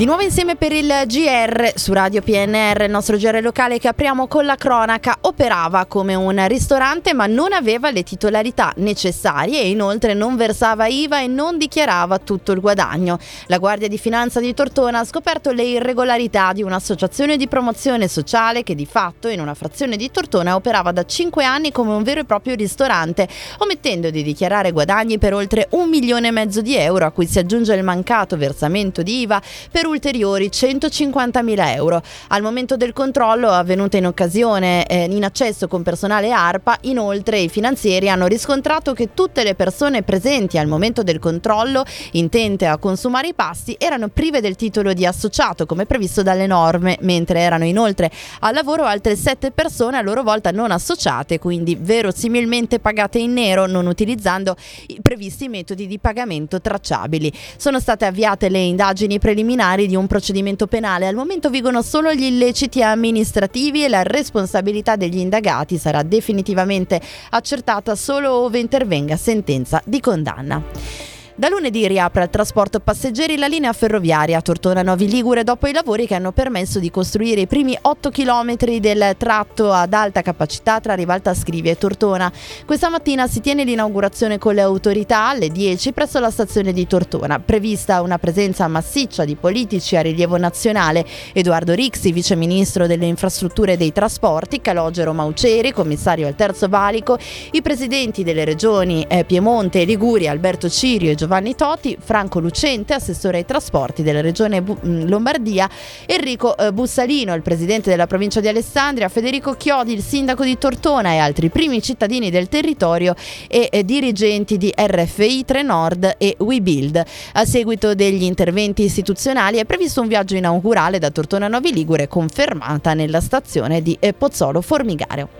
Di nuovo insieme per il GR su Radio PNR, il nostro GR locale che apriamo con la cronaca, operava come un ristorante ma non aveva le titolarità necessarie e inoltre non versava IVA e non dichiarava tutto il guadagno. La Guardia di Finanza di Tortona ha scoperto le irregolarità di un'associazione di promozione sociale che di fatto in una frazione di Tortona operava da 5 anni come un vero e proprio ristorante, omettendo di dichiarare guadagni per oltre un milione e mezzo di euro a cui si aggiunge il mancato versamento di IVA per ulteriori 150.000 euro. Al momento del controllo avvenuto in occasione eh, in accesso con personale ARPA, inoltre i finanzieri hanno riscontrato che tutte le persone presenti al momento del controllo, intente a consumare i pasti, erano prive del titolo di associato come previsto dalle norme, mentre erano inoltre al lavoro altre sette persone a loro volta non associate, quindi verosimilmente pagate in nero, non utilizzando i previsti metodi di pagamento tracciabili. Sono state avviate le indagini preliminari preliminari di un procedimento penale. Al momento vigono solo gli illeciti amministrativi e la responsabilità degli indagati sarà definitivamente accertata solo ove intervenga sentenza di condanna. Da lunedì riapre al trasporto passeggeri la linea ferroviaria Tortona-Novi Ligure dopo i lavori che hanno permesso di costruire i primi 8 km del tratto ad alta capacità tra Rivalta Scrivia e Tortona. Questa mattina si tiene l'inaugurazione con le autorità alle 10 presso la stazione di Tortona. Prevista una presenza massiccia di politici a rilievo nazionale. Edoardo Rixi, vice ministro delle infrastrutture e dei trasporti, Calogero Mauceri, commissario al terzo valico, i presidenti delle regioni eh, Piemonte e Liguria, Alberto Cirio e Giovanni Giovanni Toti, Franco Lucente, assessore ai trasporti della regione mm, Lombardia, Enrico eh, Bussalino, il presidente della provincia di Alessandria, Federico Chiodi, il sindaco di Tortona e altri primi cittadini del territorio e eh, dirigenti di RFI Trenord e WeBuild. A seguito degli interventi istituzionali è previsto un viaggio inaugurale da Tortona a Novi Ligure confermata nella stazione di eh, Pozzolo Formigaro.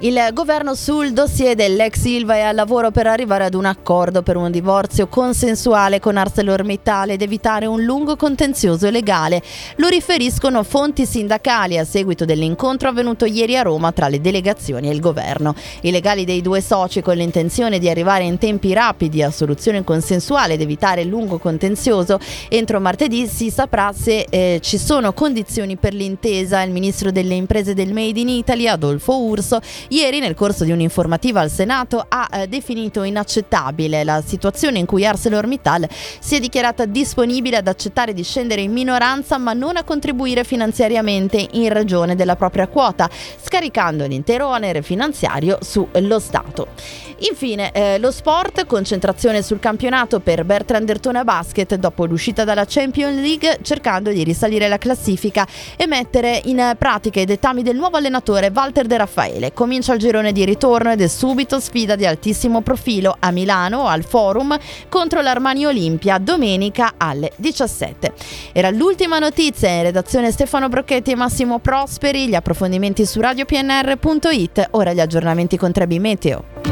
Il governo sul dossier dell'ex Silva è al lavoro per arrivare ad un accordo per un divorzio consensuale con ArcelorMittal ed evitare un lungo contenzioso legale. Lo riferiscono fonti sindacali a seguito dell'incontro avvenuto ieri a Roma tra le delegazioni e il governo. I legali dei due soci con l'intenzione di arrivare in tempi rapidi a soluzione consensuale ed evitare il lungo contenzioso, entro martedì si saprà se eh, ci sono condizioni per l'intesa. Il ministro delle imprese del Made in Italy, Adolfo Urso, Ieri, nel corso di un'informativa al Senato, ha eh, definito inaccettabile la situazione in cui ArcelorMittal si è dichiarata disponibile ad accettare di scendere in minoranza ma non a contribuire finanziariamente in ragione della propria quota, scaricando l'intero onere finanziario sullo Stato. Infine, eh, lo sport, concentrazione sul campionato per Bertrand Dertona Basket dopo l'uscita dalla Champions League, cercando di risalire la classifica e mettere in pratica i dettami del nuovo allenatore Walter De Raffaele. Comincia il girone di ritorno ed è subito sfida di altissimo profilo a Milano al Forum contro l'Armani Olimpia domenica alle 17. Era l'ultima notizia in redazione Stefano Brocchetti e Massimo Prosperi, gli approfondimenti su radiopnr.it, ora gli aggiornamenti con Trebi Meteo.